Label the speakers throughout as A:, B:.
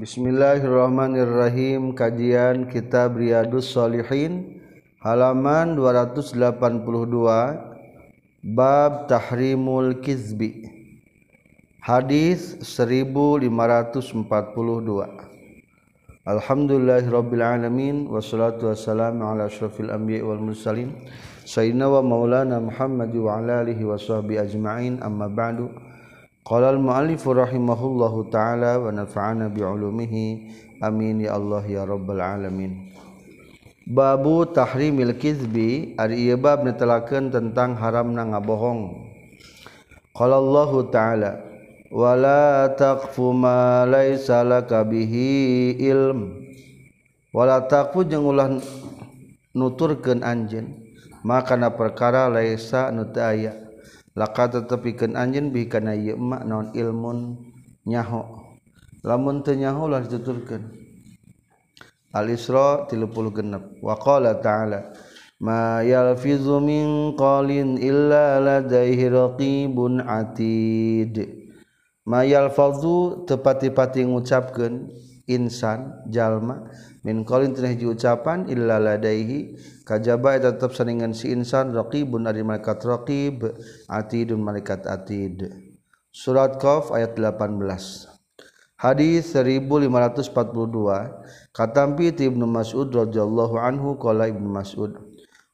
A: Bismillahirrahmanirrahim. Kajian Kitab Riyadus Solihin Halaman 282 Bab Tahrimul Kizbi. Hadis 1542 Alhamdulillahirabbil alamin wassalatu wassalamu ala asyrafil anbiya'i wal mursalin sayyidina wa maulana Muhammad wa ala alihi washabbihi ajma'in. Amma ba'du qala al muallif rahimahullahu ta'ala wa nafa'ana bi ulumihi amin ya Allah ya rabbal alamin. Babu tahrimil kizbi ari ieu bab netelakeun tentang haramna ngabohong. Qala Allah Ta'ala wala taqfu ma laisa laka bihi ilm. Wala taqfu jeung ulah nuturkeun anjeun. Maka na perkara laisa nu teu aya laka tetap ikan anjin bihkana ieu emak naon ilmun nyaho. Lamun teu nyaho lah dituturkeun Al Isra 36 wa qala ta'ala ma yalfizu min qalin illa ladaihi raqibun atid. Ma yalfazu tepati-pati ngucapkeun insan jalma min qalin teh ucapan illa ladaihi kajaba eta tetep saningan si insan raqibun ari malaikat raqib atidun malaikat atid. Surat qaf ayat 18 Hadis 1542 katampi ti Ibnu Mas'ud radhiyallahu anhu qala Ibnu Mas'ud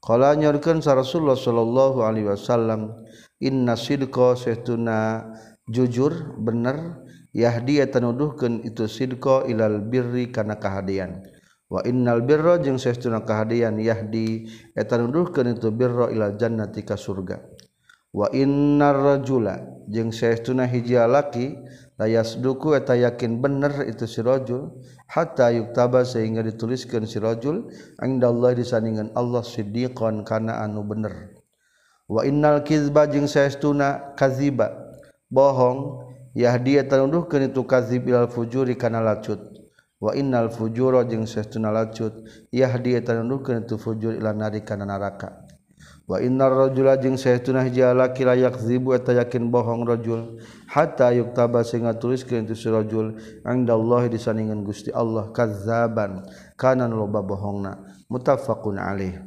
A: qala nyorkeun sa Rasulullah sallallahu alaihi wasallam inna sidqa sahtuna jujur bener yahdi tanuduhkeun itu sidqa ilal birri kana kahadian wa innal birra jeung saestuna kahadian yahdi eta nuduhkeun itu birra ila jannati ka surga. Wa innar rajula jeung saestuna hiji laki layasduku eta yakin bener itu si rajul hatta yuktaba sehingga dituliskeun si rajul indallah disandingan Allah siddiqan kana anu bener. Wa innal kizba jeung saestuna kaziba bohong yahdi eta nuduhkeun itu kazib ilal fujuri kana lacut. wa innal fujuro jeung sehtuna lacut yahdi eta nundukeun tu fujur ila nari kana neraka wa innar rajula jeung sehtuna hiji laki layak zibu eta yakin bohong rajul hatta yuktaba sing ngatuliskeun tu si rajul indallah disandingan Gusti Allah kazzaban kana loba bohongna. Muttafaqun alaih.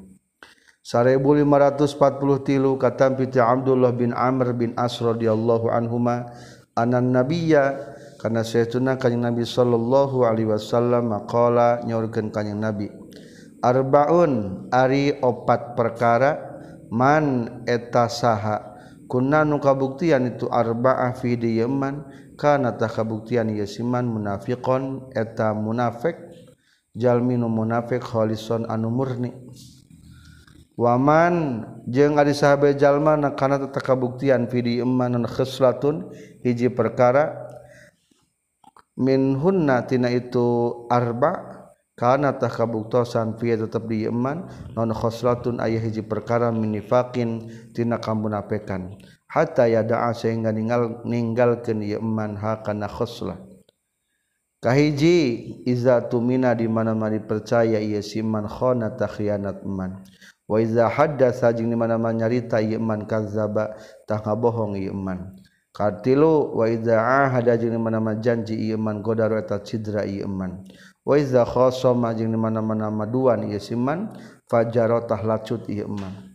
A: 1543 katam piti Abdullah bin Amr bin As radhiyallahu anhuma anan nabiyya karena sayatuna kanyang Nabi Shallallahu Alaihi Wasallam makola nyaurkan kanyang Nabi arbaun Ari opat perkara man eta saha? Kunna nu kabuktian itu arba'ah fi Yaman kana ta kabuktian yasiman munafiqon eta munafik jalmi nu munafik kholison anu murni. Waman jeung ari sahabe jalma kana ta kabuktian fi Yaman khuslatun hiji perkara min hunna tina itu arba' karena tak kabuktosan fiya tetap di iman non khoslatun ayah hiji perkara minifakin tina kamunapekan hatta yada'a sehingga ninggal ninggalkeun ieu iman hakana khoslah kahiji iza tumina di mana-mana percaya ieu siman khona ta khianat iman. Wa iza haddatsa jeung di mana-mana nyarita ieu iman kadzaba tah ngabohong ieu iman katilu wa iza ahada jeung mana-mana janji ieu iman godaro eta cidra ieu iman waiza khosoma jeung di mana-mana maduan ieu siman fajarotah lacut ieu eman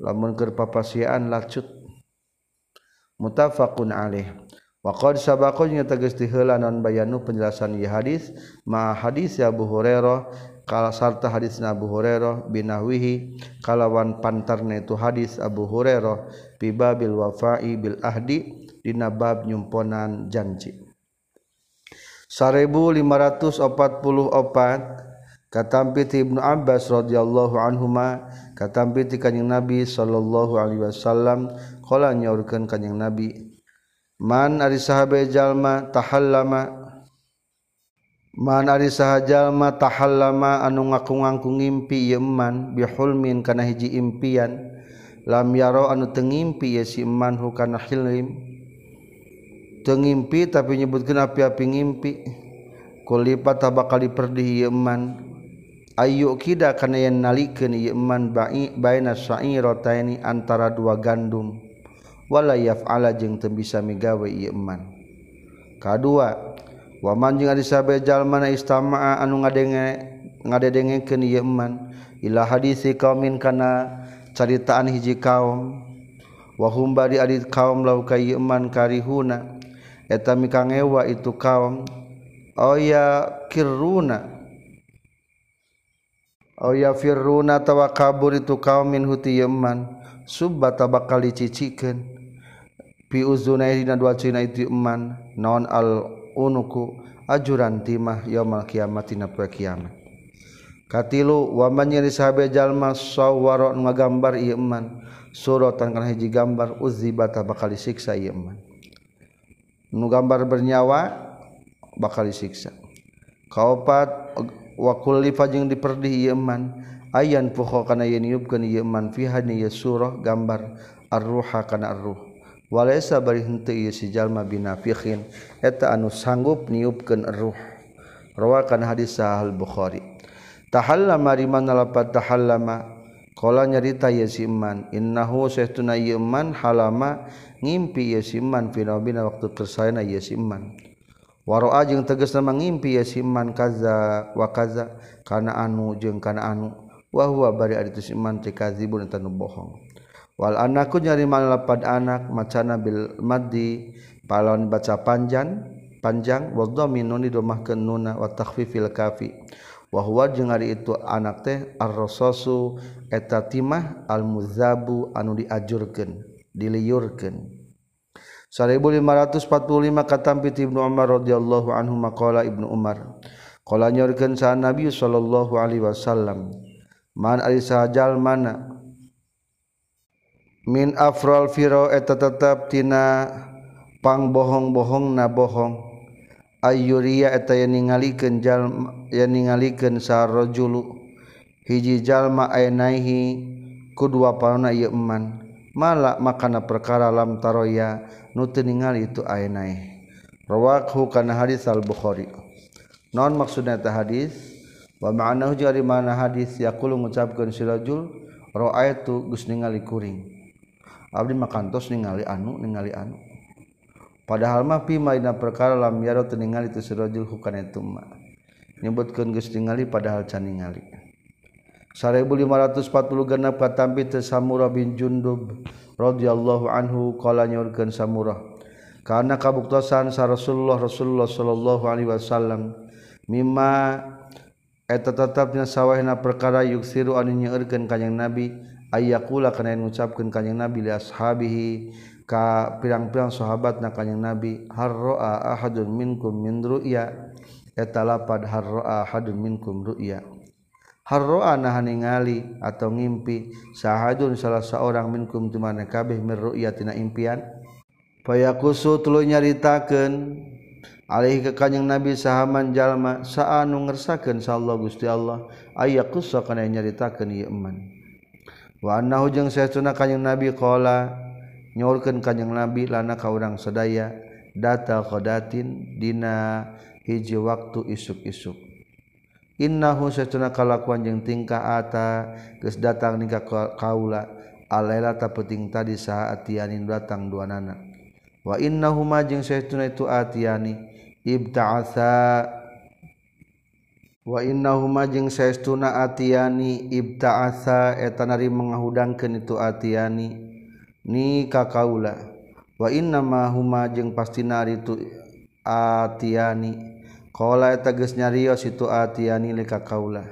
A: lamun keur papasiaan lacut mutafaqun alaih. Wa qad sabaqanya tegas di heula non bayanu penjelasan ieu hadis ma hadis Abu Hurairah kala sarta hadis Abu Hurairah binahwihi kalawan pantarna itu hadis Abu Hurairah fi babil wafa'i bil ahdi dina bab nyumponan janji. 1544 katampi Ibnu Abbas radhiyallahu anhuma katampi ti kanjing Nabi sallallahu alaihi wasallam qala nyaurkeun kanjing Nabi man ari sahabe jalma tahallama Man ari sahajalma tahallama anu ngaku-ngaku ngimpi ieu man bihulmin kana hiji impian lam yaro anu teu ngimpi ieu si man hukana hilm tengimpi tapi nyebutkan api-api ngimpi. Kulipat tabak kali perdi yeman ayu kida karena yang nalikeun ieu man ba'i baina sa'irataini antara dua gandum. Wala yaf'ala jeung teu bisa migawe ieu man kadua waman jeung ari sabe istamaa anu ngadenge ngadedengkeun ieu man ila hadisi qaumin kana caritaan hiji kaum. Wa hum bari ari kaum lau ka ieu man karihuna. eta mikangewa itu kaum oya oh kiruna oya oh firuna tawa kabur itu kaum min huti yeman. Subbata bakal dicicikan pi uzunai dina dua cina itu eman non al unuku. Ajuran timah yaumal kiamat dina poe kiamat. Katilu waman nyeri sahabe jalma sawwaro ngagambar ieu eman suratan kana hiji gambar uzibata bakal disiksa ieu eman nu gambar bernyawa bakal disiksa. Kaopat wakulli fajeng diperdih iman ayan puho kana yen yubkeun ieu man fiha ni surah gambar ar-ruha kana ar-ruh. Walaysa bari henteu ieu si jalma binafikhin. Eta anu sanggup niupkeun ar-ruh. Rawakan hadis sahal bukhari tahallama riman lapat tahallama. Kala nyarita ye siman innahu sahtuna yeman halama ngimpi ye siman finabina waktu kersayana ye siman waroa jeung tegas nama ngimpi ye siman kaza wa kaza kana anu jeung kana anu wa huwa bari ari siman ti kadzibun eta nu bohong. Wal anaku nyari malapad anak macana bil maddi palon baca panjang panjang wa dhaminun didomahkeun nuna wa takhfifil kafi. wahwa jeung hari itu anak teh ar-rasasu eta timah al-muzabu anu diajurkeun diliurkeun 1545 katampi Ibnu Umar radhiyallahu anhu maqala Ibnu Umar qala nyorkeun sa Nabi sallallahu alaihi wasallam man ari sajal mana? Min afral firo eta tetap tina pang bohong-bohong na bohong ayuriya eta yang ningalikeun jalma yang ningalikeun sarojulu hiji jalma ainaihi ku dua palona ieu eman. Malak makana perkara lam taroya nu teu ningali itu ainai rawahu kana hadis al bukhari non maksudna ta hadis? Wa ma'anahu jeung mana hadis? Yaqulu ngucapkeun si rajul raaitu geus ningali kuring. Abdi makantos ningali anu ningali anu. padahal mah pima maina perkara lam yaro teningali itu sirajul hukana mah. Nyebutkeun geus ningali padahal can ningali. 1546 katampi teu Samurah bin Jundub radhiyallahu anhu qala nyorkeun Samurah. Kana kabuktosan sa Rasulullah Rasulullah sallallahu alaihi wasallam mimma eta tetapnya sawahna perkara yuksiru anu nyeurkeun kanjing Nabi ayakula kana ngucapkeun kanjing Nabi li ashabihi ka pirang-pirang sahabat na kanyang nabi harroa ahadun minkum min ru'ya? Eta lapad harroa ahadun minkum ru'ya? Harroa nah ningali atau ngimpi sahadun salah seorang minkum tumana kabeh min ru'ya tina impian? Fayakusu tuluy nyaritakeun alih ke kanyang nabi sahaman jalma saanu ngersakeun sallallahu gusti Allah ayakusa kana nyaritakeun ieu eman? Wa annahu jeung saestuna kanyang nabi qala nyaulkeun kanjing Nabi lana ka urang sadaya data qadatin dina hiji waktu isuk-isuk. Innahu satuna kalakuan jeung tingkah ata geus datang nika kaula alaila ta penting tadi saha atiani datang dua nana wa innahu ma jeung satuna itu atiani ibta'atha. Wa innahu ma jeung satuna atiani ibta'atha eta nari itu atiani ni ka kaula wa inna ma huma jeung pastina ari tu atiani. Qala eta geus nyarios itu atiani li ka kaula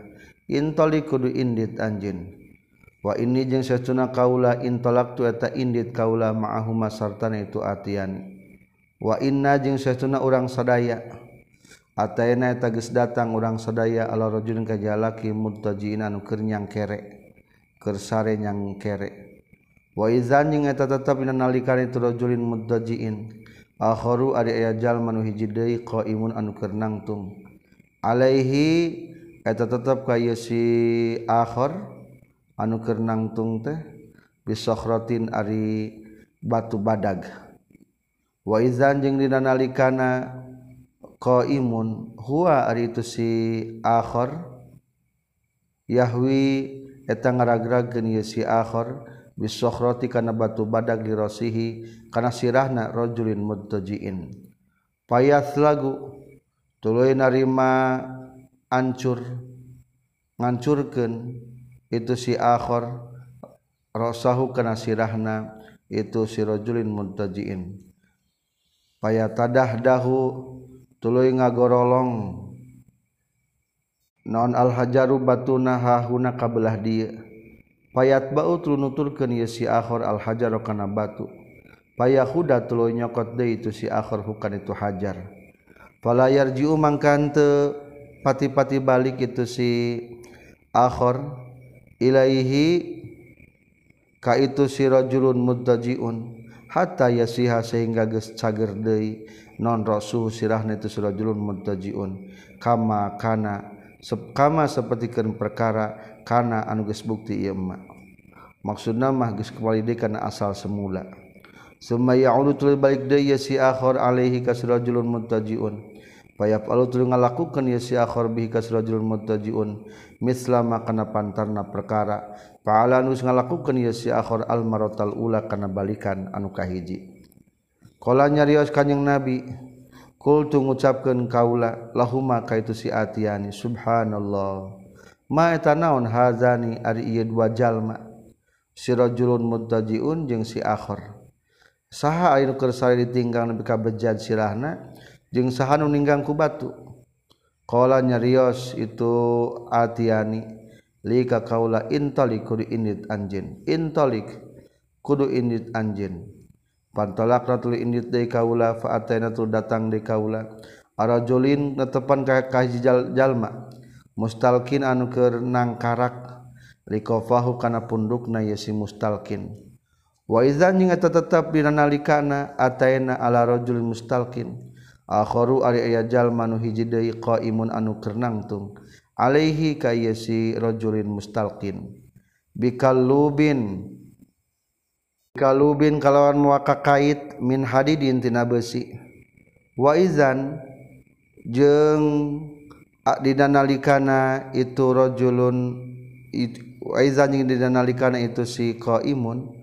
A: intoli kudu indit anjeun. Wa inni jeung sesuna kaula intolaktu eta indit kaula ma'ahuma sartana itu atiani. Wa inna jeung sesuna urang sadaya. Atayna eta geus datang urang sadaya ala rajulin ka jalaki murtajiina nu keur nyangkere. Keur sare nyangkere. waizan jeung eta tetep dina nalikan itu rajulin muddajiin akharu ari aya jalma nu hiji deui qaimun anu keur nangtung. Alaihi eta tetep ka ieu si akhar anu keur nangtung teh bisokhratin ari batu badag. Waizan jeung dina nalikana qaimun huwa ari itu si akhar yahwi eta ngaragragkeun ieu si akhar bisokhroti kana batu badag dirosihi kana sirahna rajulin mudtajiin payat lagu tuluy narima ancur ngancurkeun itu si akhir rasahu kana sirahna itu si rajulin mudtajiin payatadah dahu tuluy ngagorolong. Non al hajaru batuna hahuna kabelah dia. Payat bau nuturkeun ieu si akhor al hajar kana batu. Paya huda tuluy nyokot deui itu si akhor hukan itu hajar. Fala yarji'u mangkan teu pati-pati balik itu si akhor. Ilaihi ka itu si rajulun muttajiun hatta yasiha sehingga geus cager deui. Non rasul sirahna itu surajulun muttajiun kama kana sekama sepertikan perkara karena anuges bukti iya, Imak maksud nama kewalikan asal semula. Baikjiun lakukan yajiun mislama karena pantarna perkara. Pahala nus anu ngalakukan ya si akhor almarotal ula karena balikan anukahiji kalau nyarios kanyang nabi Kultu ngucapkan kaula lahuma kaitu si atiani subhanallah. Ma eta naon hazani ari ieu dua jalma. Si rajulun muttajiun jeung si akhir. Saha anu keur sare ditinggang nepi ka bejad sirahna jeung saha nu ninggang ku batu. Qala nyarios itu atiani. lika kaula intalik kudu indit anjin. Intalik kudu indit anjeun. pantolak ratul indit deui kaula fa ataina tu datang deui kaula. Arajulin netepan ka kahiji jalma. Mustalkin anu keur nangkarak likofahu kana pundukna ye si mustalkin. Wa idzan jeung eta tetep dina nalikana ataina ala rajul mustalkin. Akharu ari aya jalma nu hiji deui qaimun anu keur nangtung. Alaihi ka ye si rajulin mustalkin. Bikallubin bikalubin kalawan muaka kait min hadidin tina besi. Wa izan jeung dina nalikana itu rajulun wa izan jeung dina nalikana itu si qaimun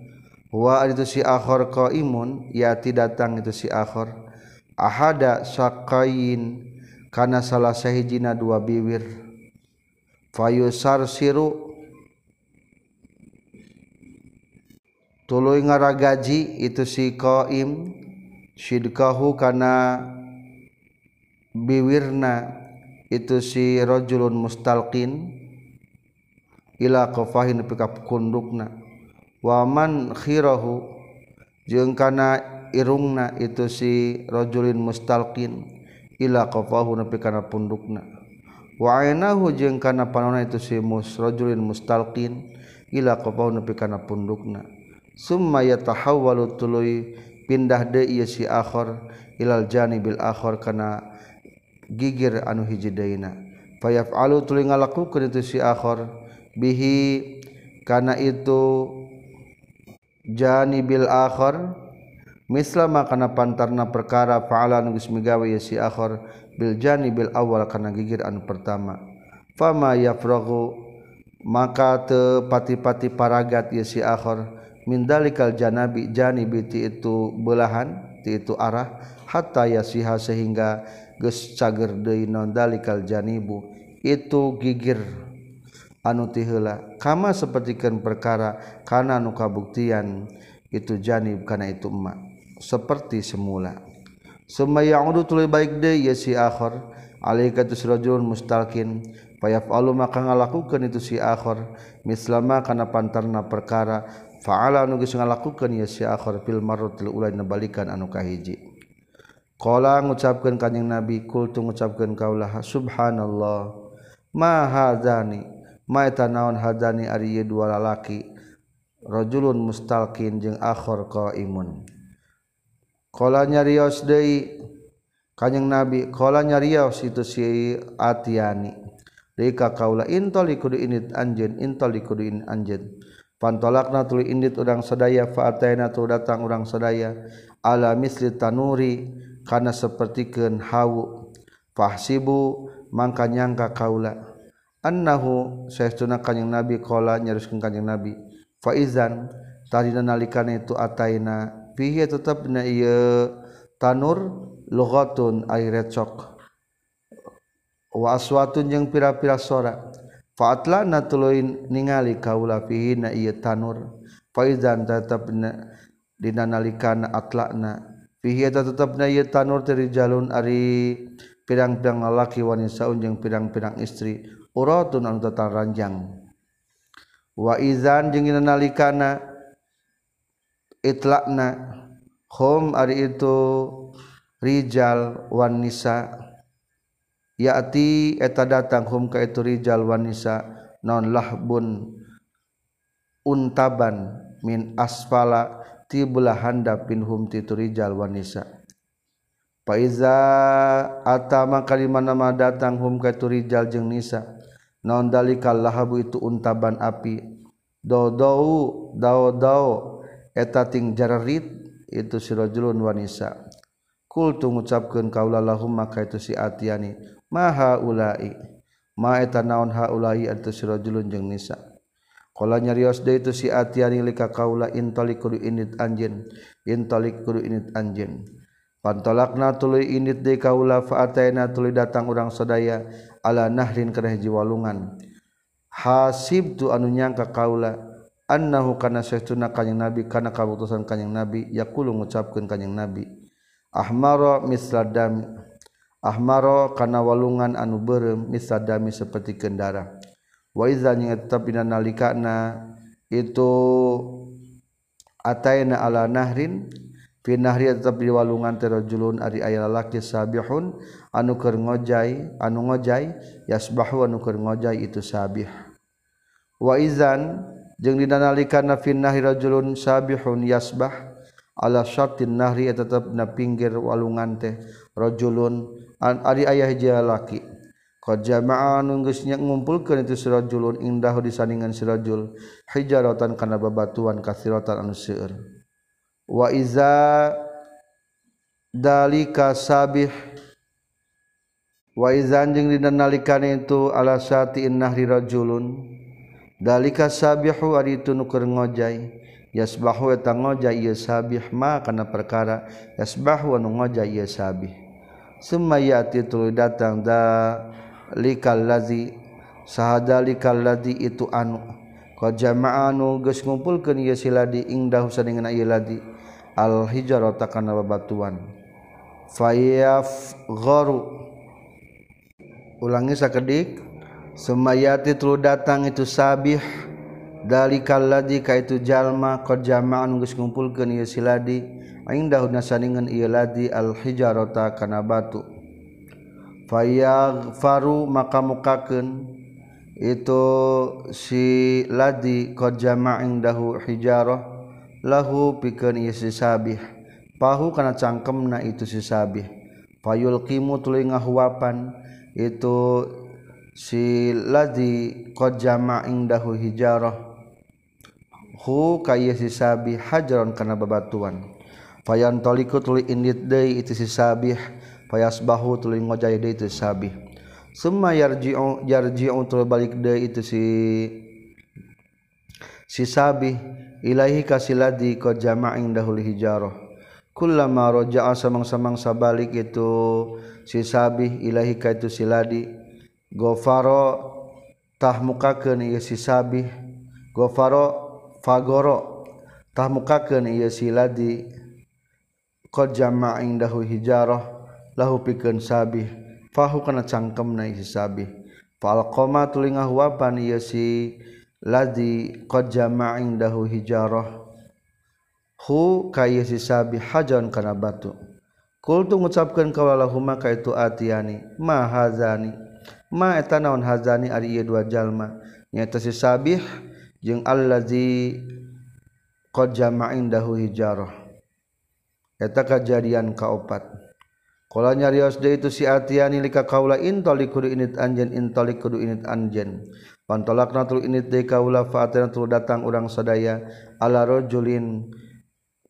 A: wa itu si akhir qaimun yati datang itu si akhir ahada saqain kana salah sahijina dua biwir fayusar siru tuluy ngaragaji itu si qaim sidqahu kana biwirna itu si rajulun mustalqin ila qafahin pika kundukna wa man khirahu jeung kana irungna itu si rajulin mustalqin ila qafahu nepi kana pundukna. Wahu jeng kana panona itu si musrojulin mustalkin ila kopau nepi kana pundukna summa yatahawwalu tuluy pindah de ieu si akhir ilal janibil akhir kana gigir anu hiji deuna. Fayaf'alu tuluy ngalakukeun itu si akhir bihi kana itu janibil akhir misla makana pantarna perkara fa'alan geus migawe si akhir bil janibil awal kana gigir anu pertama. Fama yafraghu maka te pati-pati paragat ya si akhir mindalikal janabi janibi ti itu belahan ti itu arah hatta yasiha sehingga geus cager deui non dalikal janibu itu gigir anu ti heula. Kama sapertikeun perkara kana nu kabuktian itu janib kana itu emak. Seperti semula. Summa ya'udu tuluy baik deui yasi akhir alaika tusrajulun mustalkin payaf alu maka ngalakukeun itu si akhir mislama kana pantarna perkara. Fa'ala anu geus ngalakukeun ya si akhir fil marratil ulai nabalikan anu kahiji. Qala ngucapkeun kanjing Nabi kul tu ngucapkeun kaulah subhanallah ma hadzani? Ma eta naon hadzani ari dua lalaki? Rajulun mustalkin jeung akhir qaimun. Nyarios kanyeng nabi nyarios itu si atiani. Kaula intodu ini anj intoduin anj Pantolakna tuli indit urang sadaya fa'ataina tu datang urang sadaya. Ala misli tanuri kana sapertikeun hawu. Fahsibu mangka nyangka kaula. Annahu saestuna kanjing nabi qala nyaruskeun kanjing nabi faizan tadina nalikana itu ataina piye tetepna ieu tanur lughatun ay recok. Wa aswatun jeung pira-pira sorak Faatlah na tuluy ningali kaula fihi na ieu tanur. Faizan tetep dina nalikana atlana fihi eta tetepna ieu tanur teri jalun ari pirang-pirang lalaki wanisaun jeung pirang-pirang istri uratun anu tatar ranjang. Wa izan jeung dina nalikana itlakna hum ari itu rijal wan nisa yati eta datang hum ka itu rijal wanisa non lahbun untaban min asfala ti belah handap pinhum ti itu rijal wanisa. Faiza atama kalimana ma datang hum ka itu rijal jeung nisa non dalikal lahabu itu untaban api. Dodau daudau eta ting jararit itu sirajulun wanisa. Kul tu ngucapkeun kaula lahum maka itu si atiyani maha ulai ma eta naon haulai atau sirajulun jeung nisa. Qala nyarios deui itu si atiani lika kaula intalik kudu init anjeun. Intalik kudu init anjeun. Pantolakna tuluy init deui kaula fa ataina tuluy datang urang sadaya ala nahrin kana hiji walungan. Hasib tu anu nyangka kaula annahu kana saytuna kanjing nabi kana kabutusan kanjing nabi yaqulu ngucapkeun kanjing nabi. Ahmara misladam Ahmaro kana walungan anu berem misadami seperti kendara. Waizanya tetap bina nalikana itu ataina ala nahrin fi nahri tetap di walungan terajulun ari aya lalaki sabihun anu keur ngojai anu ngojai yasbahu anu keur ngojai itu sabih. Wa izan jeung dina nalikana fi nahri rajulun sabihun yasbah ala syartin nahri tetap na pinggir walungan teh rajulun. Ari ayah jalaki qad jamaa nu geus ngumpulkeun itu sirajulun indah disandingan sirajul hijaratan kana babatuan katsiratan anu seueur. Wa iza dalika sabih wa izan jeung dina nalikane itu ala sati innahri rajulun dalika sabihu ari itu nu keur ngojay yasbahu eta ngojay ieu sabih ma kana perkara yasbahu anu ngojay ieu sabih. semayati tulu datang da likal lazi sahada likal lazi itu anu. Kau jamaanu geus ngumpulkeun ieu si ladi ingdah sadengan ieu ladi. Al hijarata kana babatuan. Fayaf gharu ulangi sakedik. Semayati tulu datang itu sabih. Dalikal ladzi ka itu jalma. Qad anu geus ngumpulkeun ieu si ladi main daun nasaningan ieu ladi al hijarata kana batu. Fayaghfaru maka mukakeun itu si ladi qad jama'in dahu hijarah lahu pikeun ieu si sabih. Pahu kana cangkemna itu si sabih. Fayul qimu tuluy ngahuapan itu si ladi qad jama'in dahu hijarah. Hu kaya si sabih hajaron kana babatuan. Fayan toliku tuli indit deui itu si sabih. Fayasbahu tuli ngojay deui itu sabih. Summa yarji'u yarji'u tuli balik deui itu si si sabih. Ilahi kasiladi ko jama'in dahul hijarah kullama raja'a samang-samang sabalik itu si sabih ilahi ka itu si ladi. Gofaro tah mukakeun ieu si sabih. Gofaro fagoro tah mukakeun ieu si ladi jama dahu hijarah lahu piken sabih fahu kana cangkem na isi sabih. Fal koma tulinga wapan iya si ladi qad jama'in dahu hijarah hu kaya si sabih hajan kana batu. Kul tu ngucapkeun kawalahuma ka itu atiani ma hazani ma eta naon hazani ari ieu dua jalma. Nyaeta si sabih jeung allazi qad jama'in dahu hijarah eta kejadian kaopat. Kalau nyarios dia itu si atiani lika kaula intolik kudu init anjen intolik kudu init anjen pantolak natul init de kaula faatina tul datang urang sadaya ala rojulin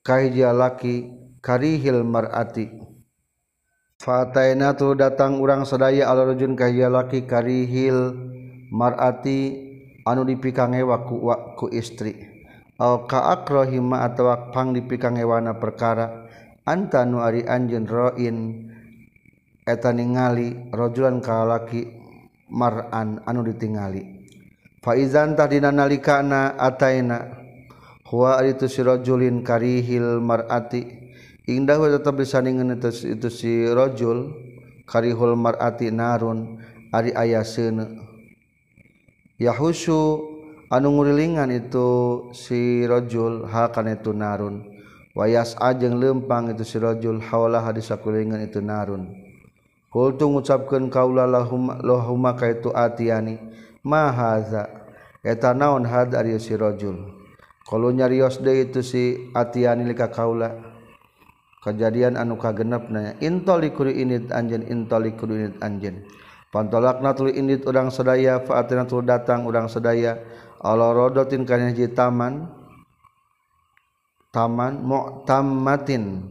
A: kahijia laki karihil mar'ati. Fataina tul datang urang sadaya ala rojun kahijia laki karihil mar'ati anu dipikange waku waku istri. Au ka akrahima atawa pang dipikangewana perkara. anta nu ari anjeun roin eta ningali rajulan kalaki mar'an anu ditingali. Fa izan tahdina nalikana ataina huwa itu si rajulin karihil mar'ati. Indah wa tetap disaningan itu, itu si rajul karihul mar'ati narun ari aya seuneu yahusu anu ngurilingan itu si rajul hakana itu narun. wayas ajeng lempang itu sirajul hawalah hadis sakulingan itu narun. Kultu ngucapkeun kaula lahum lahuma ka itu atiani ma haza eta naon had ari sirajul kalau nyarios deui itu si atiani lika kaula kejadian anu kagenepna intalikul init anjeun intalikul init anjeun. Pantolakna tuluy init urang sadaya fa'atina atina datang urang sadaya Allah rodotin kana hiji taman taman mu'tammatin.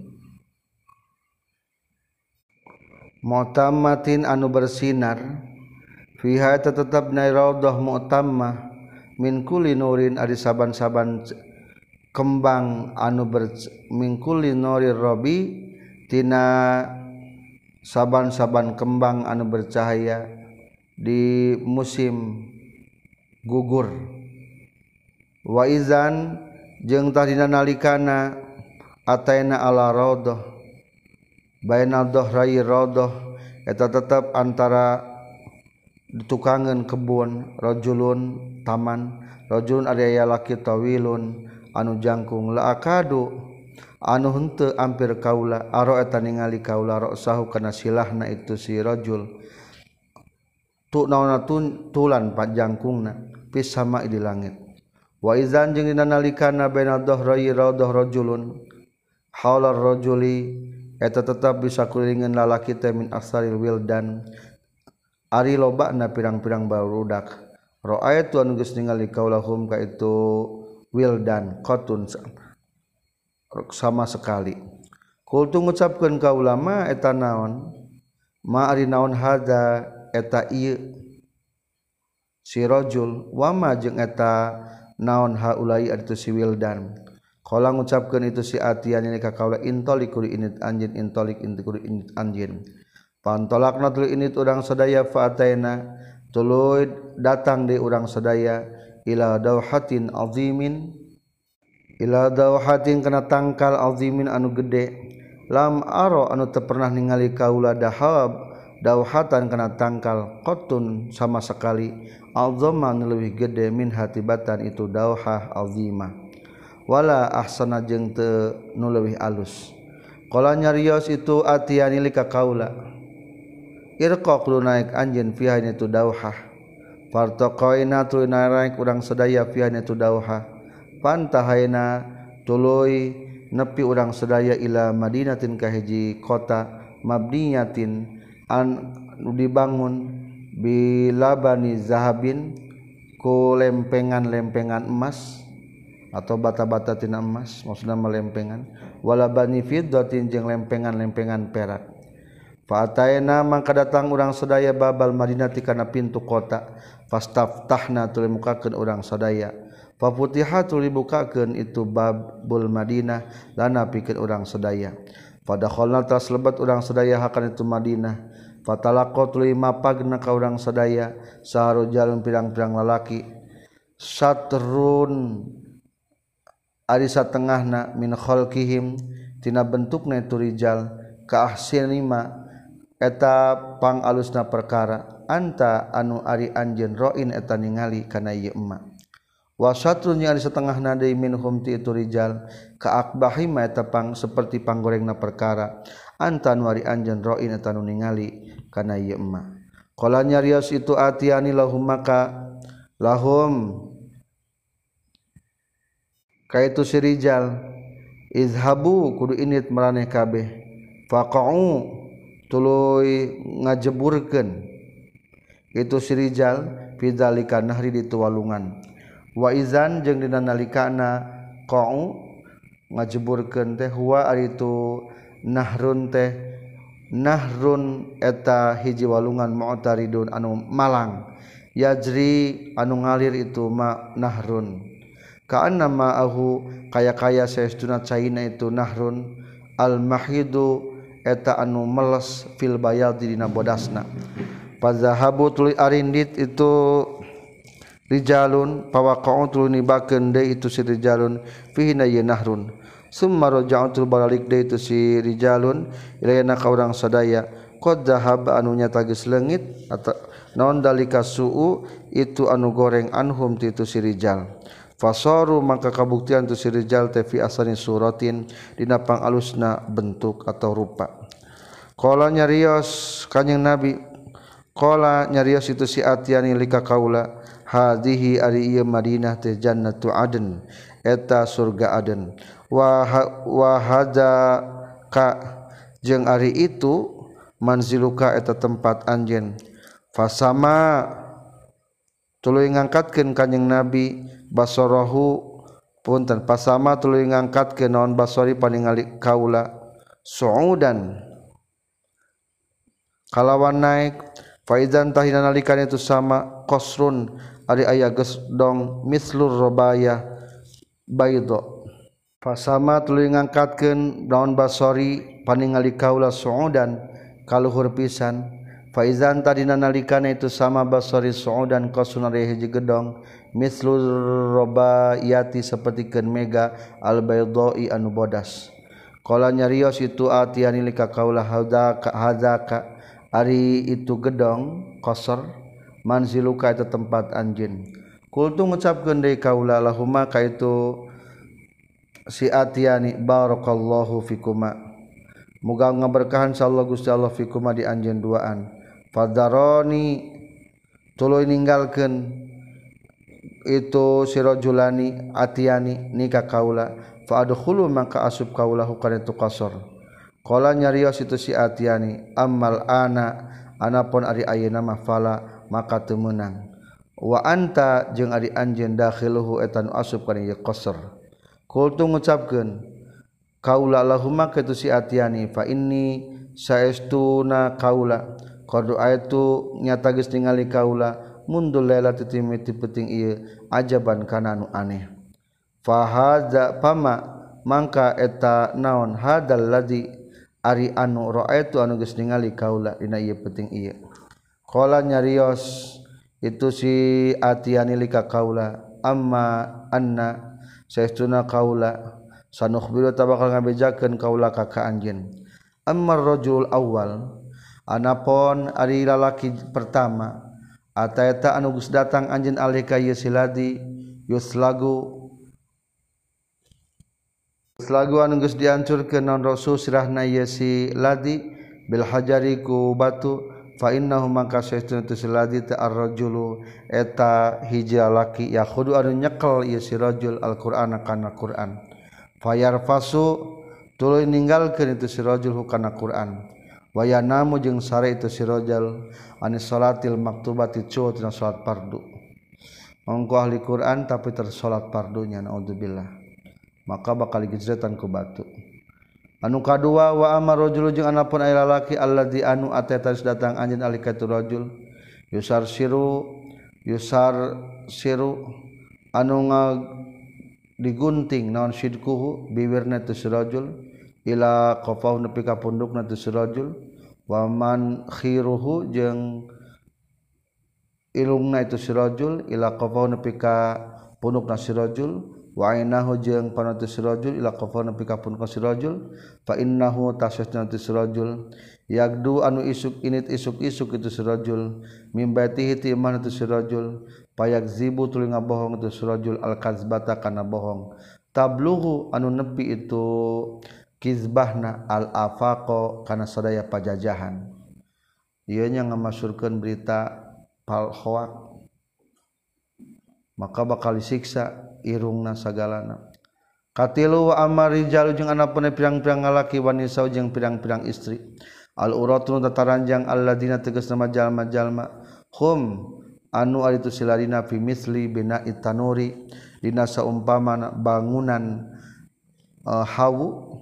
A: Mu'tammatin anu bersinar. Fiha tetap nairodoh mu'tammah. Min kulli nurin ari saban-saban kembang anu ber min kulli nurir robi tina saban-saban kembang anu bercahaya di musim gugur. Wa izan jeung tadina nalikana ataina ala raudhah bainal dhahrai raudhah eta tetep antara ditukangan kebun rajulun taman rajulun ari laki tawilun anu jangkung la akadu anu henteu ampir kaula aro eta ningali kaula ra'sahu kana silahna itu si rajul. Tu naona tulan panjangkungna pis sama di langit. waizan jeung dina baina dhahri raudhah rajulun haula rajuli eta tetap bisa kulingan lalaki teh min asaril wildan. Ari lobana pirang-pirang barudak ra'aitu an geus ningali kaulahum ka itu wildan qatun sama sekali. Kultu ngucapkeun ka ulama eta naon? Ma ari naon hada? Eta ieu? Si rajul wa ma jeung eta naon haulai itu si wildan? Kalau ngucapkan itu si atian ini kakaula intolik ini anjin intolik intikuri init anjin pantolak natul ini urang sedaya faataina tuluy datang di urang sedaya ila dauhatin azimin ila dauhatin kena tangkal azimin anu gede lam aro anu teu pernah ningali kaula dahab dawhatan kena tangkal qotun sama sekali. Alzama lebih gede min hatibatan itu dawhah alzimah wala ahsana jeung teu leuwih alus. Qala nyarios itu atiani lika kaula. Irqa lu naik anjeun fiha itu dauhah. Fartaqaina tu naik urang sedaya fiha itu dauhah. Pantahaina tuluy nepi urang sedaya ila madinatin ka hiji kota mabniyatin an dibangun bila Bani Zahabin ku lempengan-lempengan emas atau bata-bata tina emas maksudnya melempengan. Wala bani fiddatin jeung lempengan-lempengan perak. Fa'atayna mangka datang urang sadaya babal Madinah ti kana pintu kota fastaftahna tuluy mukakeun urang sadaya. Fafutiha tuluy bukakeun itu babul Madinah lana pikeun urang sadaya. pada tas lebat urang sedaya akan itu Madinah. Fatalakot lima pagna ka urang sedaya saharu jalan pirang-pirang lalaki. Satrun ari satengahna min khalqihim tina bentukna itu rijal ka ahsinima eta pang alusna perkara. Anta anu ari anjeun roin eta ningali kana ieu emak wasatrun yang setengah nadai minhum ti itu rijal. Kaakbahi ma tepang seperti panggoreng na perkara. Antan wari anjen roin etanu ningali kana ieu emma. Qala nyarios itu atiani lahum maka lahum. Kaitu sirijal izhabu kudu init maraneh kabeh. Faqau tuluy ngajeburkeun. Itu sirijal fidzalika nahri di tuwalungan. waizan jeung dina nalikana qau ngajeburkeun teh huwa ari itu nahrun teh nahrun eta hiji walungan mu'taridun anu malang. Yajri anu ngalir itu ma nahrun. Ka'anna ma'ahu kaya-kaya saestuna caina itu nahrun. Al mahidu eta anu meles fil bayal di dina bodasna. Fazahabu tuli arindit itu Rijalun pawaqa'un tulubakeun deui itu si rijalun fihi na nahrun. Summa raja'un tulbalik deui itu si rijalun ilayna ka urang sadaya qad zahab anu nyata geus leungit naon dalika su'u? Itu anu goreng anhum ti itu si rijal. Fasaru maka kabuktian tu si rijal teh fi asani suratin dina pangalusna bentuk atau rupa. Qala nyarios kanjing nabi qala nyarios itu si atiani lika kaula hadhihi ari ieu Madinah teh jannatu aden eta surga aden wa wa hadza ka jeung ari itu manziluka eta tempat anjeun. Fasama tuluy ngangkatkeun kanjing nabi basarahu punten. Pasama tuluy ngangkatkeun naon basari paningali kaula? Suudan. Kalawan naik faizan tahina nalikan itu sama ari aya geus dong mislur robaya baydo. Fasama tuluy ngangkatkeun daun basori paningali kaula suudan kaluhur pisan. Faizan tadi nalikana itu sama basori suudan kosunari hiji gedong mislur robayati sapertikeun mega al baydoi anu bodas. Kala nyarios itu atiani lika kaula hadza hadza ari itu gedong kosor. Manziluka itu tempat anjin. Kultu ngucapkeun deui kaula lahuma ka itu si atiani barakallahu fikuma. Muga ngaberkahan sallallahu Gusti Allah fikuma di anjeun duaan. Fadaroni tuluy ninggalkeun itu sirajulani atiani nikah kaula. Fa adkhulu maka asub kaulahu kana itu qasar. Qala nyarios itu si atiani ammal ana anapun ari ayeuna mah fala maka temenang waanta jeung ari anjeun dakhiluhu etan asub kana ieu qasr. Kultu ngucapkeun kaula lahumma katu si atiani fa inni saestuna kaula. Qad itu nyata ningali kaula mundul lela titimiti peting ieu ajaban kananu aneh. Fahadza pama mangka eta naon hadal ladi ari anu raaitu anu geus ningali kaula dina ieu penting ieu. Iya nyarios itu si atiani lika kaula amma anna saestuna kaula sanukhbiru tabakal ngabejakeun kaula ka ka anjeun. Ammar rajul awal anapon ari lalaki pertama ataeta anu geus datang anjeun alika ieu siladi yuslagu yuslagu anu geus dihancurkeun naon rasul sirahna ieu si ladi bil hajari ku batu mangkajulu eta hijalaki yakhudu anu nyekel ieu si rajul Al-Qur'ana kana Qur'an. Fayarfasu tuluy ninggalkeun itu si rajul kana Qur'an. Wayanamu jeung sare itu si anis salatil maktubati cu salat fardu. Mongko ahli Qur'an tapi tersalat fardunya naudzubillah. Maka bakal gejretan ku batu. anu kadua wa amar rajul jeung anapun ay lalaki alladzi anu atatas datang anj alikatu rajul. Yusar siru yusar siru anu digunting naon sidkuhu biwirna tu sirajul ila qafahu nepi ka pundukna tu sirajul wa man khiruhu jeung ilungna itu sirojul ila qafahu nepi ka pundukna sirajul wainahu jeung panatus sirajul ila qafana pikapun ka sirajul fa innahu tasasna sirajul. Yagdu anu isuk init isuk-isuk itu sirajul. Mimbatihi ti iman tu sirajul. Payakzibu tuluy ngabohong itu sirajul al kazbata kana bohong. Tabluhu anu nepi itu kizbahna al afaqo kana sadaya pajajahan. Ieu nya ngamasyurkeun berita palhoak maka bakal disiksa. irungna sagalana. Katilu wa amari jalu jeung anak pun pirang-pirang ngalaki wanisau jeung pirang-pirang istri. Al uratun tataranjang alladina tegas nama jalma-jalma. Hum anu ari tu silarina fi misli bina itanuri dina saumpama bangunan uh, hawu.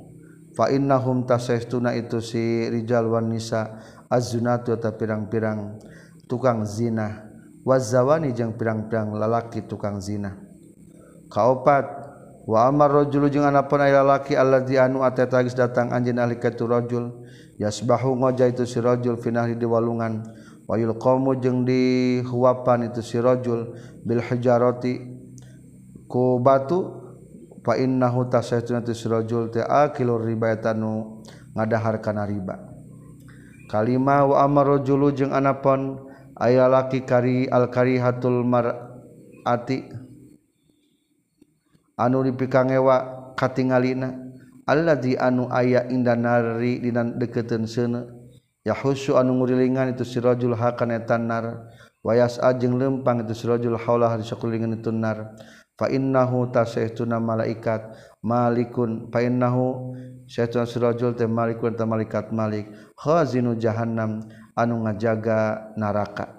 A: Fa innahum tasaytuna itu si rijal wan nisa azzunatu ta pirang-pirang tukang zina. Wazawani jeung pirang-pirang lalaki tukang zina. kaopat. Wa amar rajulu jeung ana pun aya lalaki allazi anu atatagis datang anjeun ahli katu rajul yasbahu ngoja itu si rajul finahli di walungan. Wayul qamu jeung dihuapan itu si rajul bil hijarati. Ku batu fa innahu tasaytuna tu si rajul ta'akilur riba tanu ngadahar kana riba. Kalima wa amar rajulu jeung ana pun aya laki kari al karihatul mar'ati. anu dipikangewa katingalina Allah di anu aya indah nari di deketen sana yahusu anu ngurilingan itu sirajul hakan etanar wayas ajeng lempang itu sirajul haulah di sekulingan itu nar. Fa innahu tasaytuna malaikat malikun fa innahu saituna sirajul teh malikun teh malaikat malik. Khazinu jahannam anu ngajaga neraka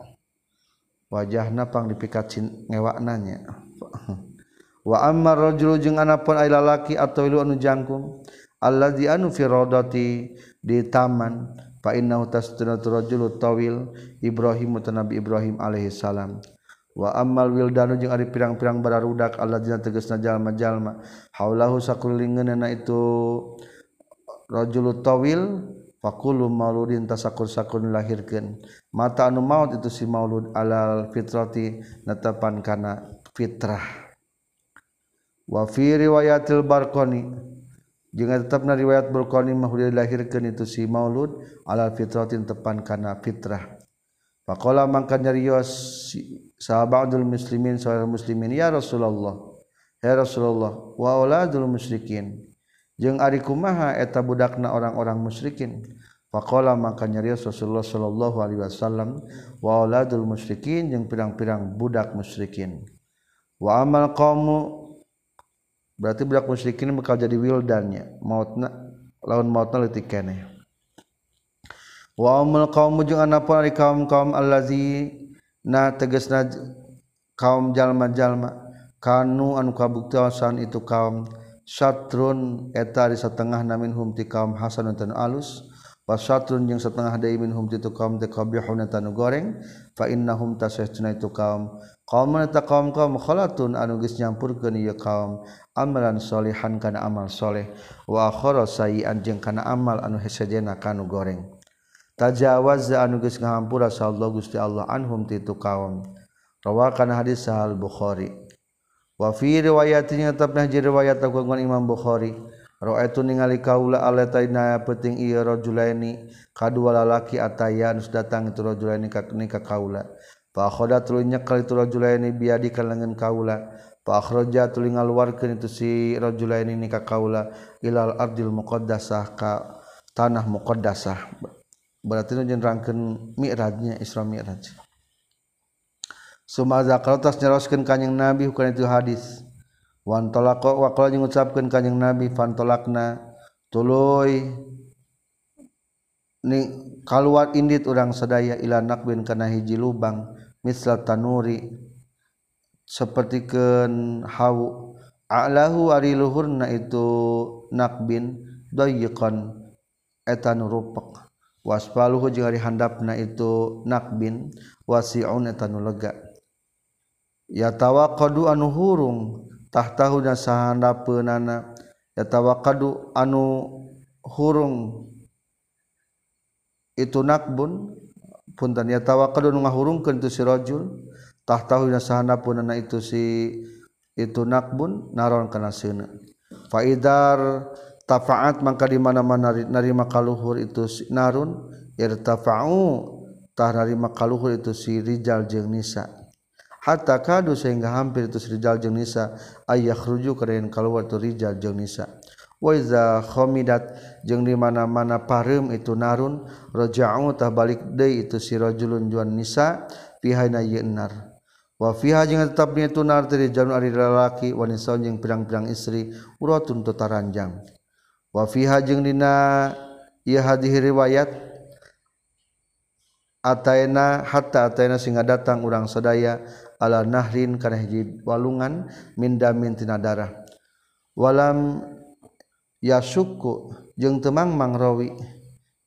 A: wajahna pang dipikat ngewananya wa ammar rajulu jeung anapun ay lalaki atau ilu anu jangkung allazi anu fi radati di taman fa innahu tasdunatu rajulu tawil ibrahim nabi ibrahim alaihi salam. Wa ammal wildanu jeung ari pirang-pirang bararudak allazina tegasna jalma-jalma haulahu sakulingeunna itu rajulu tawil Fakulu mauludin tasakur sakur lahirkan mata anu maut itu si maulud alal fitrati netapan kana fitrah. wafi riwayatil barqani. Jeung tetapna riwayat barqani mah dilahirkeun itu si maulud alal fitratin tepan kana fitrah. Faqala mangka nyarios si sahabatul muslimin sahabat muslimin ya rasulullah ya rasulullah wa auladul musyrikin. Jeung ari kumaha eta budakna orang-orang musyrikin? Faqala mangka nyarios rasulullah sallallahu alaihi wasallam wa auladul musyrikin jeung pirang-pirang budak musyrikin. Wa amal qaumu berarti budak musyrikin bakal jadi wildannya. Mautna lawan mautna leutik keneh wa amal qaumu jeung anapun ari kaum-kaum allazi na kaum jalma-jallma kanu anu kabuktasan itu kaum satrun eta di setengah namin humti kaum Hasan alus. Wasrun yang setengah damin hum itu kaum tan goreng. Fana itu kaum kaumta kaum kaumkhoun anuges nyampurkan kaum amalan Solihan kana amalsholeh wakhoro say anjng kana amal anu hesejena kanu goreng. Tajawaza anuges ngahampura Allah Gusti Allah anhum ti titu kaum rawakan hadis sahal Bukhari. Wa fi riwayatnya tetapnya jadi riwayat kagungan Imam Bukhari. Ra'aitu ningali kaula alataina penting ieu rajulaini. Kadua lalaki atayan datang itu rajulaini ka kaula. Fa akhada tuluy nyekal itu rajulaini biadi kalangan kaula. Fa akhraja tuluy ngaluarkeun itu si rajulaini ni ka kaula. Ilal ardil muqaddasah ka tanah muqaddasah. Berarti jenrangkan mi'rajnya Isra Mi'raj. Sumaza tas nyeroskeun kanjing Nabi bukan itu hadis. Wan talaqo wa qala ngucapkeun kanjing Nabi fantolakna tuluy ni kaluar indit urang sadaya ila nakbin kana hiji lubang misal tanuri sepertiken hawu a'lahu ari luhurna itu nakbin dayyiqan etan rupak waspaluhu jeung ari handapna itu nakbin wasi'un eta nu lega yatawaqadu anu hurung tahtahu sahandapeunana yatawaqadu anu hurung itu nakbun punten ya tawakalun ngahurungkeun tu si rajul tahtahu nasahana punana itu si itu nakbun naron kana seuna. Faidar tafaat mangka di mana-mana narima kaluhur itu si narun irtafa'u tah narima kaluhur itu si rijal jeung nisa. Hatta kadu sehingga hampir itu si rijal jeung nisa ayakhruju kadayan kaluar tu rijal jeung nisa. Wa iza khamidat jeung di mana-mana pareum itu narun raja'u tah balik deui itu si rajulun juan nisa pihana yenar wa fiha jeung tetap itu nar teh jalun ari lalaki wanita jeung pirang-pirang istri uratun tutaranjang wafiha jeung dina ieu hadis riwayat ataina hatta ataina singa datang urang sadaya ala nahrin kana hiji walungan min tina darah. Walam yasuku jeung temang mangrawi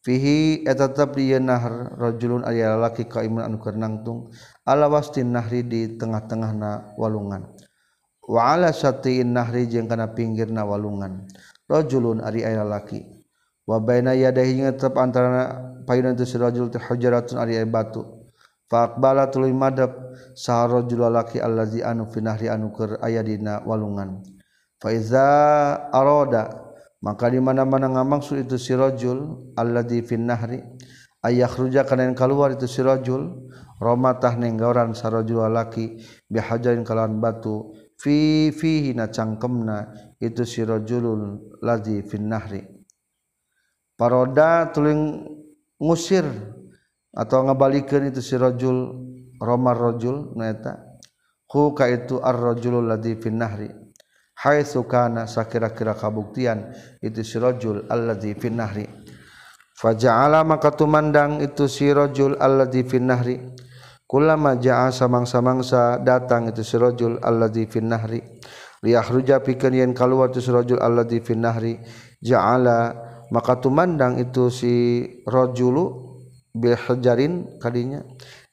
A: fihi eta tetep di nahar rajulun aya lalaki qaimun anu keur nangtung ala wastin nahri di tengah-tengahna walungan. Wa ala satiin nahri jeung kana pinggirna walungan. Rajulun ari aya lalaki. Wa baina yadayhi tetep antara payuna itu si rajul teh hujaratun ari aya batu. Fa aqbala tuluy madab sa rajul lalaki allazi anu finahri anu keur aya dina walungan. Faiza aroda maka di mana-mana ngamangsul itu sirajul alladzi fin nahri ayah ruja kana yang keluar itu sirajul romatah nenggoran sarajul laki bihajarin kalawan batu fi fihi na cangkemna itu sirajulun ladzi fin nahri. Paroda tuling ngusir atau ngabalikeun itu sirajul romar rajul neta hu ka itu ar-rajulul ladzi fin nahri. Haitsu kana sakira-kira kabuktian itu sirojul alladzi finnahri faja'ala maka tumandang itu sirojul alladzi finnahri Kulama ja'a samang-samangsa datang itu sirojul alladzi fin nahri. Liyahruja pikeun yen kaluar itu sirojul alladzi fin nahri. Ja'ala maka tumandang itu si rajulu bil hajarin kadinya.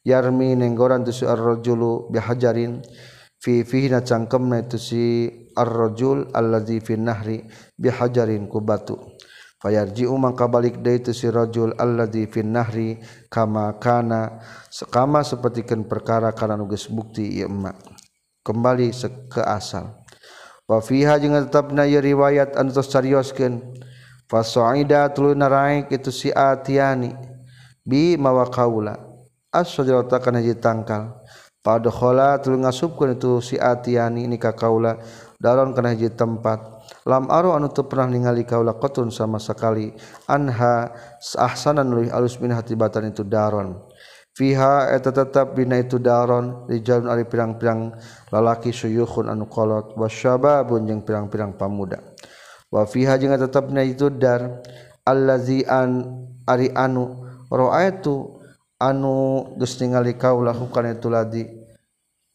A: Yarmi nenggoran itu si ar-rajulu bi hajarin fi fihi na cangkemna itu si ar-rajul allazi fi nahri bihajarin ku batu fayarji'u mangka balik deui tu si rajul allazi fi nahri kama kana sekama sapertikeun perkara kana nu geus bukti ieu emma. Kembali ke asal. Wa fiha jeung tetapna ieu riwayat anu tos carioskeun fasaida tuluy naraik itu si atiani. Bi mawa kaula as-sajarata kana hiji tangkal. Padakhala tuluy ngasupkeun itu si Atiani nikah kaula. daron kana hiji tempat. Lam aru anu teu pernah ningali kaula qatun sama sekali. Anha ahsanan luih alus min hatibatan itu daron. Fiha eta tetap bina itu daron rijalun ari pirang-pirang lalaki suyukhun anu kolot. Wasyababun jeung pirang-pirang pamuda. Wa fiha jeung tetap bina itu dar. Allazi an ari anu raaitu anu geus ningali kaula hukana itu ladi.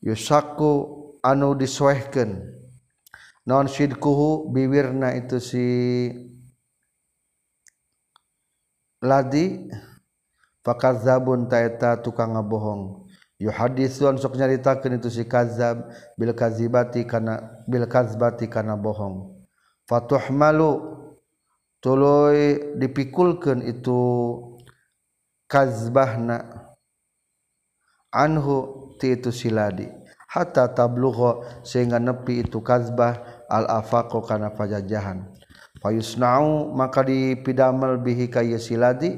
A: Yusaku anu disuehkeun naon sidkuhu biwirna itu si ladi fakadzabun taeta tukang ngabohong. Yu hadisun sok nyaritakeun itu si kadzab bil kadzibati kana bil kadzbati kana bohong. Fatuhmalu tuluy dipikulkeun itu kadzbahna anhu ti itu siladi hatta tablugha sehingga nepi itu kadzbah al-afaqo kana pajajahan. Fayusnau maka dipidamel bihi kaya siladi.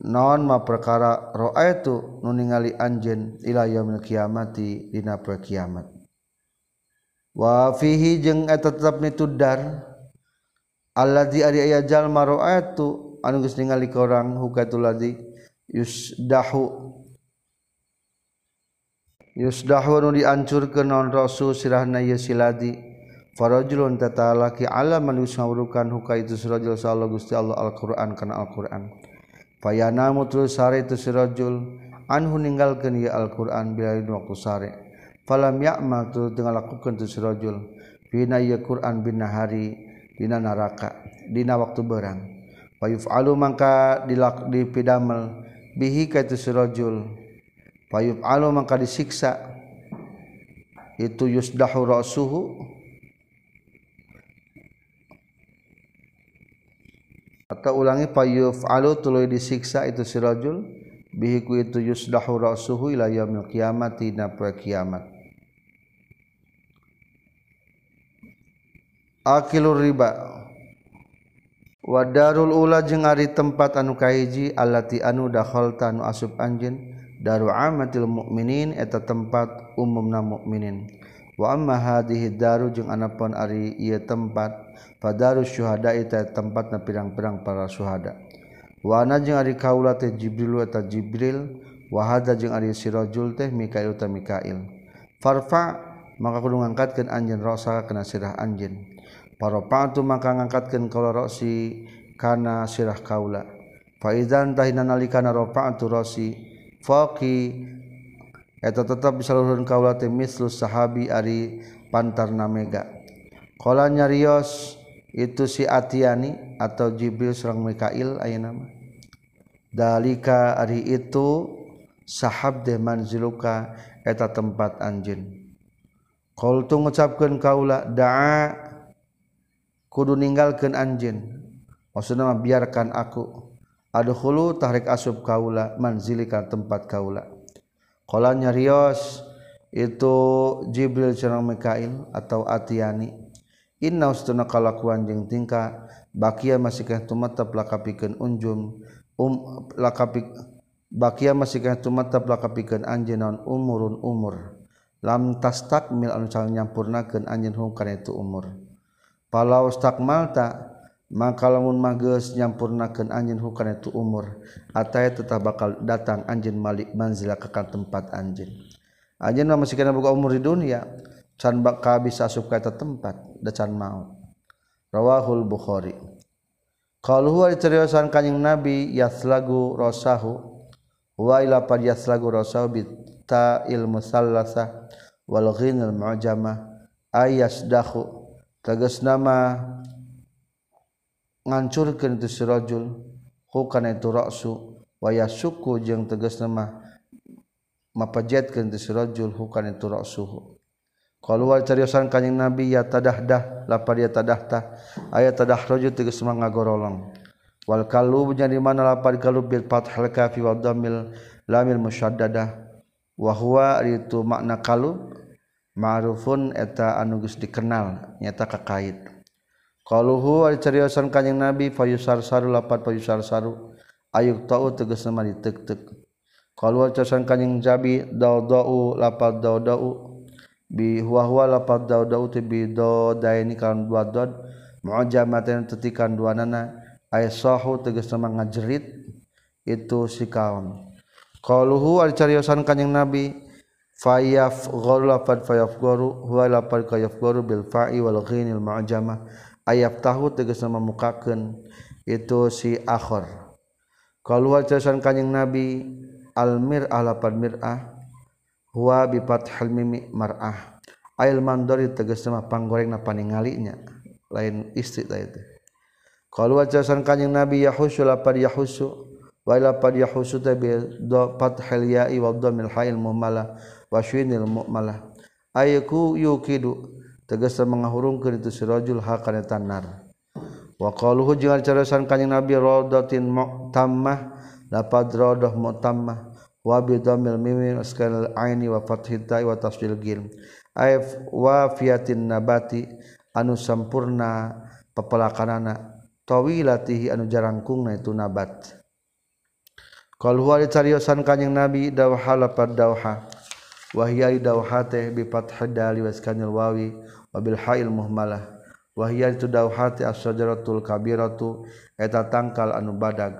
A: Non ma perkara roa itu nuningali anjen ila yaumil kiamati dina poe kiamat. Wa fihi jeung eta tetep nitudar alladzi ari aya jalma roa itu anu geus ningali ka urang hukatul ladzi yusdahu. Yusdahu nu diancurkeun non rasul sirahna ye siladi farajulun tatalaki ala man yusawrukan huka itu surajul sallallahu gusti Allah Al-Qur'an kana Al-Qur'an Fayana mutul sare itu sirajul anhu ninggalkeun ieu Al-Qur'an bila waktu sare. Falam ya'mal tu tengah lakukan tu sirajul bina ieu Qur'an bina hari dina neraka dina waktu berang. Wa yuf'alu mangka dipidamel bihi ka itu sirajul. Fa yuf'alu mangka disiksa. Itu yusdahu ra'suhu. Atau ulangi payuf alu tuluy disiksa itu sirajul bihiku itu yusdahu ra'suhu ila yaumil qiyamati na kiamat. Akilur riba. Wa darul ula jeung ari tempat anu kahiji allati anu dakhalta anu asup anjeun daru amatil mukminin eta tempat umumna mukminin wa amma hadhihi daru jeung anapun ari ieu tempat Padaru syhada ita tempat na pirang-pirang para syhada. Wana jeung ari kaula teh Jibril eta Jibril, wahada jeung ari sirajul teh Mikail ta Mikail. Farfa maka kudu ngangkatkeun anjeun rasa kana sirah anjeun. Parapatu maka ngangkatkeun kaula rosi kana sirah kaula. Fa idzan tahina nalikana rafa'tu rasi faqi eta tetap bisa luhurun kaula teh mislu sahabi ari pantarna mega. Qala nyarios itu si Atiani atau Jibril serang Mikail aya nama. Dalika ari itu sahab de manziluka eta tempat anjeun. Qultu ngucapkeun kaula da'a kudu ninggalkeun anjeun. Maksudna biarkan aku adkhulu tahrik asub kaula manzilika tempat kaula. Qala nyarios itu Jibril sareng Mikail atau Atiani. Inna ustuna kalakuan jeung tingkah bakia masih kah tumatap lakapikeun unjum um lakapik bakia masih kah tumatap lakapikeun anjeun umurun umur. Lam tastakmil anu cal nyampurnakeun anjeun hum kana itu umur. Palau stakmalta maka lamun mages nyampurnakan anjin hukan itu umur ataya tetap bakal datang anjin malik manzila ke tempat anjin anjin mah masih kena buka umur di dunia can bakal bisa asup ke tempat da can maut. Rawahul bukhari. Kalau huwa diceriosan kanjing nabi yaslagu rosahu. Wa ila pad yaslagu rosahu bita ilmu salasa wal ghinil mu'jamah ayasdahu. Tegas nama ngancurkan itu sirajul hukana itu raksu waya suku jeung tegas nama mapajetkeun itu sirajul hukana itu raksuhu kalau wal cariosan kanjing nabi ya tadahdah lapar ya tadahta? Aya tadah rajul tegas mah ngagorolong. Wal kalub jadi mana lapar kalub? Bil fathal kafi wa dhammil lamil musyaddadah wa huwa itu makna kalub? Ma'rufun eta anu geus dikenal nyata kakait Qaluhu ari cariosan kanjing Nabi fayusar saru lapat fayusar saru ayuk tau tegas nama ditek-tek. Qalu cariosan kanjing Jabi daudau lapat daudau. Bi huwa huwa lapat daudau te bi do daini kan dua dod mu'jamatan tetikan dua nana. Ay sahu tegas nama ngajerit. Itu si kaum. Qaluhu ari cariosan kanjing Nabi fayaf gharu lapat fayaf gharu. Huwa lapat kayaf gharu bil fa'i wal ghinil mu'jamah ayab tahu teges memukakan itu si akhor. Keluar cesan kanyang nabi almir ah alapan mir'ah huwa bipat halmimi mar'ah. Ail mandori teges nama panggoreng na paningalinya lain istri lah itu. Keluar cesan kanyang nabi yahusu lapan yahusu wa lapan yahusu tabi do fathil ya'i wa dhammil ha'il mu'mala wa syinil mu'mala ayku yukidu tegesa mengahurungkeun itu si rajul ha kana tanar wa qaluhu jeung carasan kanjing nabi radatin mu'tammah lapad radah mu'tammah wa bi dhammil mim askan al aini wa fathit ta wa tasdil gil. Ayf wa fiatin nabati anu sampurna pepelakanana tawilatihi anu jarangkungna itu nabat. Kalau huwa dicariosan kanjing nabi dawha lapad dawha wa hiya dawha teh bi fathid dali wa askanil wawi wabil hail muhmalah. Wahia itu dauhati as-sajaratul kabiratu eta tangkal anu badag.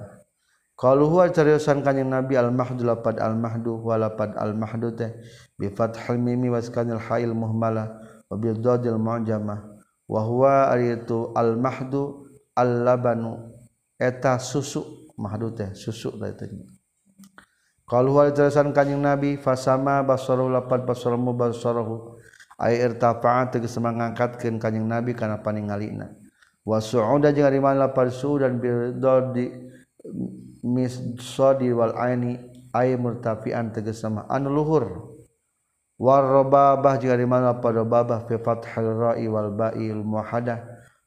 A: Kalau huwa cariusan kanjeng nabi al-mahdu lapad al-mahdu walapad al-mahdu teh. Bi fathil mimi waskanil hail muhmalah wabil dodil mu'jamah. Wa huwa aritu al-mahdu al-labanu eta susu mahdu teh susu da kalau huwa cariusan kanjeng nabi fasama basarul lapad basaramu basarahu. air tafa'at tegas mengangkatkan kanjing nabi karena paningalina. Wa su'uda jeung ari mana palsu dan bidodi misodi wal aini ay murtafian tegas sama anu luhur. War robabah jeung ari mana pada babah fi fathil ra'i wal ba'il muhadah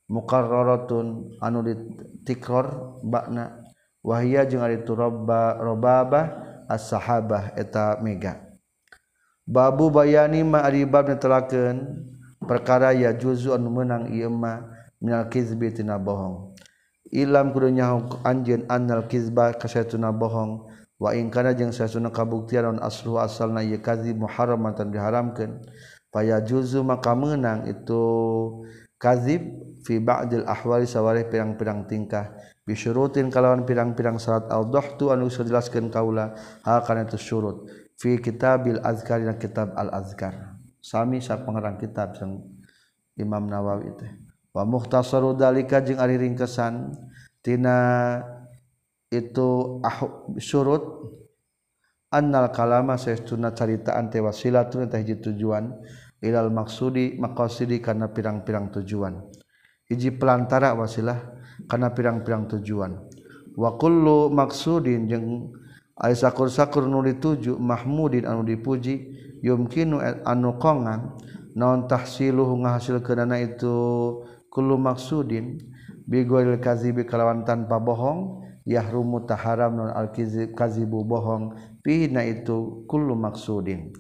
A: muqarraratun anu ditikror bakna wahia jeung ari turabba robabah as-sahabah eta mega. Babu bayani ma'ribab netelakeun perkara ya juzu anu menang ieu mah minal kizbi tina bohong. Ilam kudu nyaho anjeun annal kizba kasaytuna bohong wa in kana jeung sasuna kabuktian aslu asalna ieu kadzib muharramatan diharamkeun. Paya juzu maka menang itu kadzib fi ba'dil ahwali sawareh pirang-pirang tingkah bisyurutin kalawan pirang-pirang syarat al-dohtu anu dijelaskeun kaula hal kana itu syurut. fi kitabil azkar dina kitab al azkar sami sa pengarang kitab sang Imam Nawawi teh. Wa mukhtasaru dalika jeung ari ringkesan tina itu ah, surut annal kalama saestuna caritaan teh wasilatun teh hiji tujuan ilal maksudi maqasidi kana pirang-pirang tujuan. Hiji pelantara wasilah kana pirang-pirang tujuan. Wa kullu maqsudin jeung ay sakur-sakur nu dituju mahmudin anu dipuji yumkinu anu kongan naon tahsiluhu ngahasilkeunana itu kullu maksudin bigoil kazibi kalawan tanpa bohong yahrumu taharam non al kazibu bohong pihina itu kullu maksudin.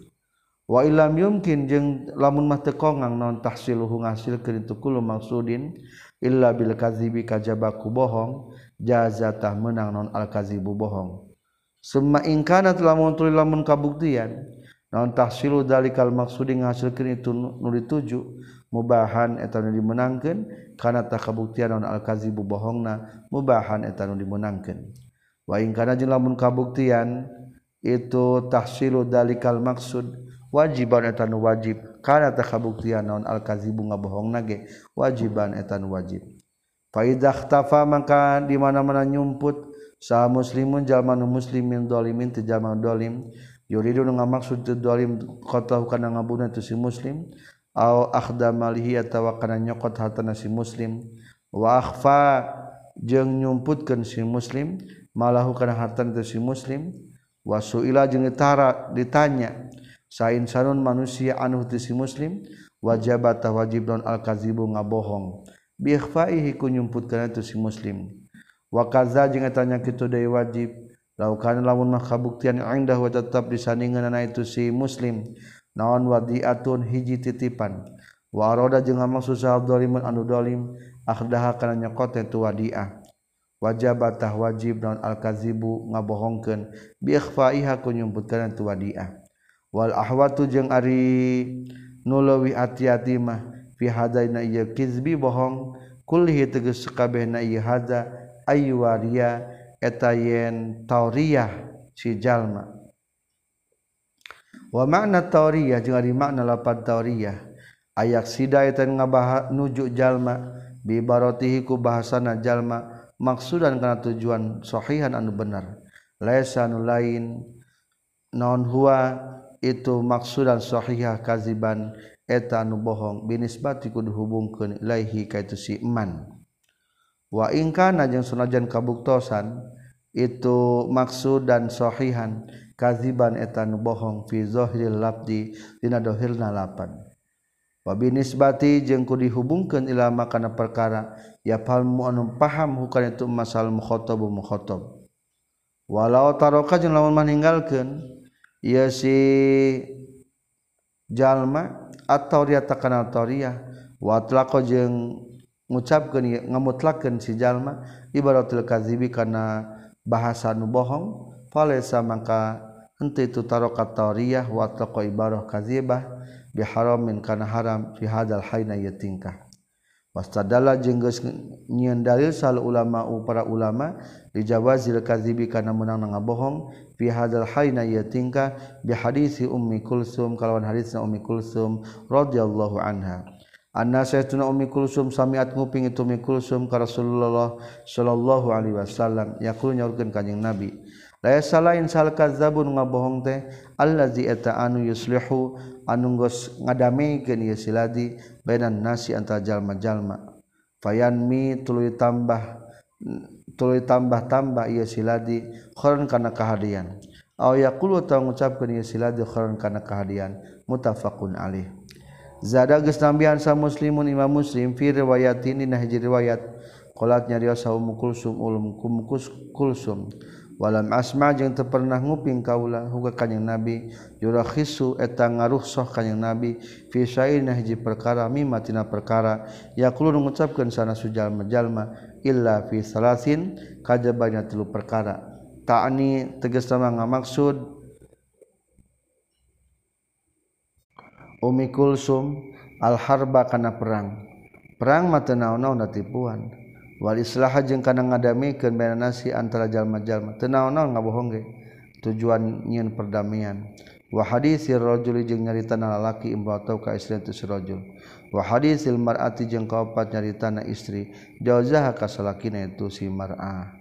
A: Wa ilam yumkin jeung lamun mah teu kongang naon tahsiluhu ngahasilkeun itu kullu maksudin illa bil kazibi kajaba ku bohong jazatah menang non al kazibu bohong. Sema ingkana lamun tuli lamun kabuktian naon tahsilu dalikal maksudi ngahasilkeun itu nu dituju mubahan eta nu dimenangkeun kana tak kabuktian naon al kadzibu bohongna mubahan eta nu dimenangkeun. Wa ingkana jeung lamun kabuktian itu tahsilu dalikal maksud wajiban etan wajib karena tak kabuktian naon al kazibu ngabohong nage wajiban etan wajib. Faidah tafa maka di mana mana nyumput sah muslimun jalmanu muslimin dolimin teu jalma dolim yuridu nu ngamaksud teu dolim qatahu kana ngabuna tu si muslim aw akhda malihi atawa kana nyokot hartana si muslim. Wa akhfa jeung nyumputkeun si muslim malahu kana hartana tu si muslim. Wa suila jeung ditara ditanya sa insanun manusia anu tu si muslim wajabata wajib non al kazibu ngabohong. Bi ikhfaihi kunyumputkeun tu si muslim. wakaza jeung tanya kitu deui wajib. Laukan lamun mah kabuktian indah wa tetap disandinganna itu si muslim. Naon wadiatun hiji titipan. Wa arada jeung maksud sahab dzalimun anu dzalim akhdaha kana nyokot tu wadiah. Wajabatah wajib naon al kazibu ngabohongkeun. Bi ikhfaiha ku nyumputkeun tu wadiah. Wal ahwatu jeung ari nulawi hati-hati mah. Fi hadaina ieu kizbi bohong. Kullihi tegas kabehna ieu hada. aywaria eta yen tauriyah si jalma. Wa makna tauriyah jeung ari makna lapat tauriyah. Ayak sida eta ngabaha nuju jalma bi baratihi ku bahasana jalma maksudan kana tujuan sahihan anu bener laisa anu lain non huwa itu maksudan sahihah kaziban eta anu bohong. Binisbati kudu hubungkeun ilaihi ka itu si iman wa waingkana jeung sunajan kabuktosan itu maksud dan shohihan kaziban etan bohong fi fizohil labdi dina dohirna lapan. Wabinisbati jeung ku dihubungkeun ila makana perkara ya palmu anu paham hukan itu masal mukhatab mukhatab walau taroka jeung lamun maninggalkeun ieu si jalma atau dia takana toriyah wa tlaqa jeung ngucapkan ngamutlaken si jalma ibaratul kadzibi kana bahasa nu bohong falaysa mangka henteu itu tarokat tariyah wa taqa ibarah kadzibah biharamin kana haram fi hadzal hayna ye tingkah. Wastadalla jeung geus nyieun dalil sal ulama para ulama di jawazil kadzibi kana meunang ngabohong fi hadzal hayna ye tingkah bi hadisi ummi kulsum kalawan hadisna ummi kulsum radhiyallahu anha. Anna sayyiduna ummi kulsum samiat nguping itu ummi kulsum ka Rasulullah sallallahu alaihi wasallam. Yaqul nyaurkeun kanjing Nabi la salain sal kadzabun ngabohong teh allazi eta anu yuslihu anu geus ngadameikeun ieu siladi bainan nasi antara jalma-jalma. Fayanmi tuluy tambah tuluy tambah-tambah ieu siladi khairan kana kahadian. Aw yaqulu ta ngucapkeun ieu siladi khairan kana kahadian. Muttafaqun alaih zada geus nambihan sa muslimun imam muslim fi riwayatin dina hiji riwayat. Qolat nyarios saum kulsum ulum kum kulsum. Walam asma jeung teu pernah nguping kaula huga kanjing nabi. Yurakhisu eta ngaruhsah kanjing nabi. Fi syai'in hiji perkara mimma tina perkara. Yaqulu ngucapkeun sana sujal majalma illa fi salasin kajabanya tilu perkara. Ta'ni tegas sama ngamaksud Umi Kulsum Al-harba kana perang. Perang mata naon-naon tipuan. Wal islaha jeung kana ngadamikeun bainanasi antara jalma-jalma. Teu naon-naon ngabohong ge? Tujuan nyieun perdamaian. Wa hadisir rajul jeung nyaritana lalaki imratau ka istri tu rajul. Wa hadisil mar'ati jeung kaopat nyaritana istri. Jauzaha ka salakina itu si mar'ah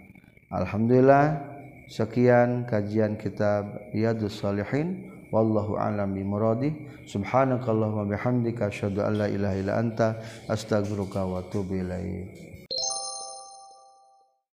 A: alhamdulillah sekian kajian kitab riyadhus salihin. wallahu alam bi muradi. Subhanakallahumma bihamdika asyhadu an la ilaha illa anta astaghfiruka wa atubu ilaik.